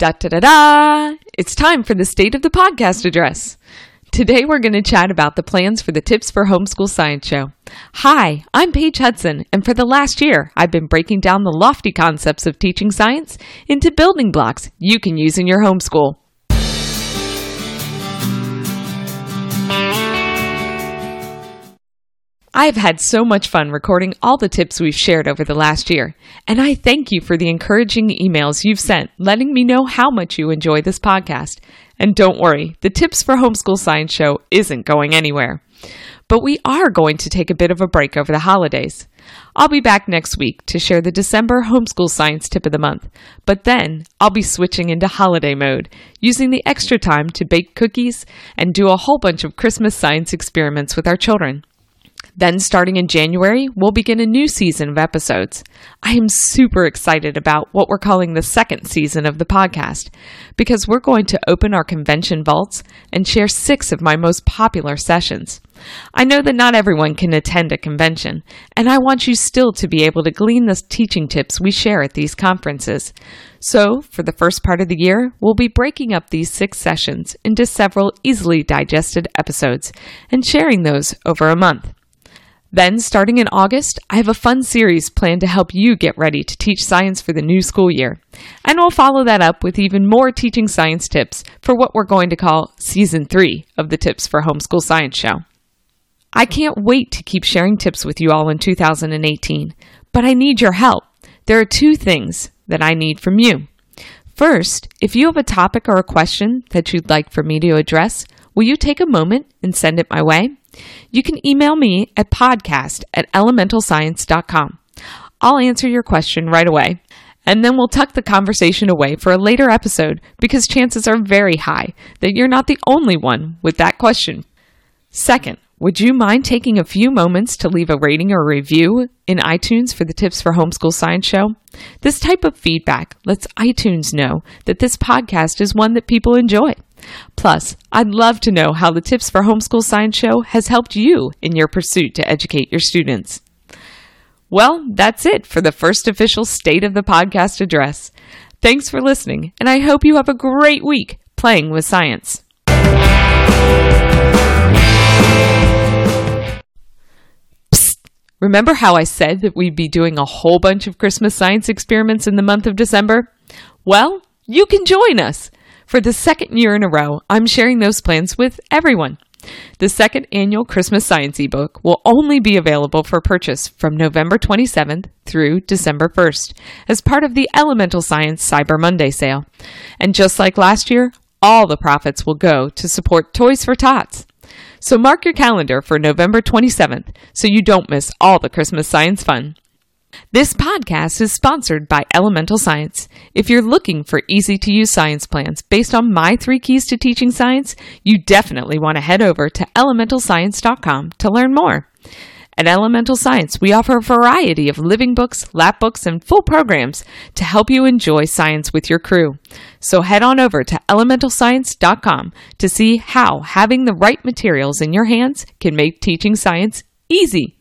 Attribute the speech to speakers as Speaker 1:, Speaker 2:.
Speaker 1: Da da da da! It's time for the State of the Podcast address. Today we're going to chat about the plans for the Tips for Homeschool Science Show. Hi, I'm Paige Hudson, and for the last year, I've been breaking down the lofty concepts of teaching science into building blocks you can use in your homeschool. I've had so much fun recording all the tips we've shared over the last year, and I thank you for the encouraging emails you've sent letting me know how much you enjoy this podcast. And don't worry, the Tips for Homeschool Science show isn't going anywhere. But we are going to take a bit of a break over the holidays. I'll be back next week to share the December Homeschool Science Tip of the Month, but then I'll be switching into holiday mode, using the extra time to bake cookies and do a whole bunch of Christmas science experiments with our children. Then, starting in January, we'll begin a new season of episodes. I am super excited about what we're calling the second season of the podcast because we're going to open our convention vaults and share six of my most popular sessions. I know that not everyone can attend a convention, and I want you still to be able to glean the teaching tips we share at these conferences. So, for the first part of the year, we'll be breaking up these six sessions into several easily digested episodes and sharing those over a month. Then, starting in August, I have a fun series planned to help you get ready to teach science for the new school year. And we'll follow that up with even more teaching science tips for what we're going to call Season 3 of the Tips for Homeschool Science Show. I can't wait to keep sharing tips with you all in 2018, but I need your help. There are two things that I need from you. First, if you have a topic or a question that you'd like for me to address, will you take a moment and send it my way? You can email me at podcast at elementalscience.com. I'll answer your question right away. And then we'll tuck the conversation away for a later episode because chances are very high that you're not the only one with that question. Second, would you mind taking a few moments to leave a rating or review in iTunes for the Tips for Homeschool Science Show? This type of feedback lets iTunes know that this podcast is one that people enjoy. Plus, I'd love to know how the Tips for Homeschool Science Show has helped you in your pursuit to educate your students. Well, that's it for the first official State of the Podcast address. Thanks for listening, and I hope you have a great week playing with science. Remember how I said that we'd be doing a whole bunch of Christmas science experiments in the month of December? Well, you can join us. For the second year in a row, I'm sharing those plans with everyone. The second annual Christmas Science ebook will only be available for purchase from November 27th through December 1st as part of the Elemental Science Cyber Monday sale. And just like last year, all the profits will go to support Toys for Tots. So mark your calendar for November 27th so you don't miss all the Christmas science fun. This podcast is sponsored by Elemental Science. If you're looking for easy to use science plans based on my three keys to teaching science, you definitely want to head over to elementalscience.com to learn more. At Elemental Science, we offer a variety of living books, lap books, and full programs to help you enjoy science with your crew. So head on over to elementalscience.com to see how having the right materials in your hands can make teaching science easy.